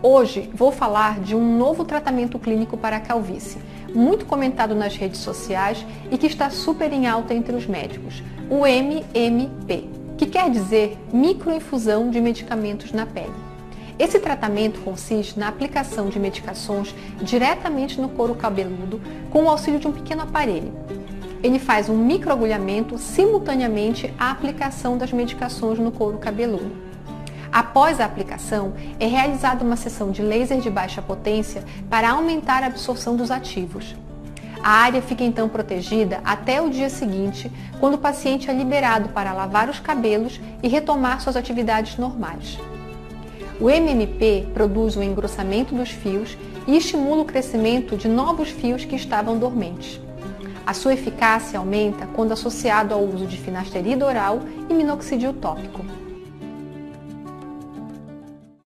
Hoje vou falar de um novo tratamento clínico para a calvície, muito comentado nas redes sociais e que está super em alta entre os médicos, o MMP, que quer dizer microinfusão de medicamentos na pele. Esse tratamento consiste na aplicação de medicações diretamente no couro cabeludo com o auxílio de um pequeno aparelho. Ele faz um microagulhamento simultaneamente à aplicação das medicações no couro cabeludo. Após a aplicação, é realizada uma sessão de laser de baixa potência para aumentar a absorção dos ativos. A área fica então protegida até o dia seguinte, quando o paciente é liberado para lavar os cabelos e retomar suas atividades normais. O MMP produz o engrossamento dos fios e estimula o crescimento de novos fios que estavam dormentes. A sua eficácia aumenta quando associado ao uso de finasterida oral e minoxidil tópico.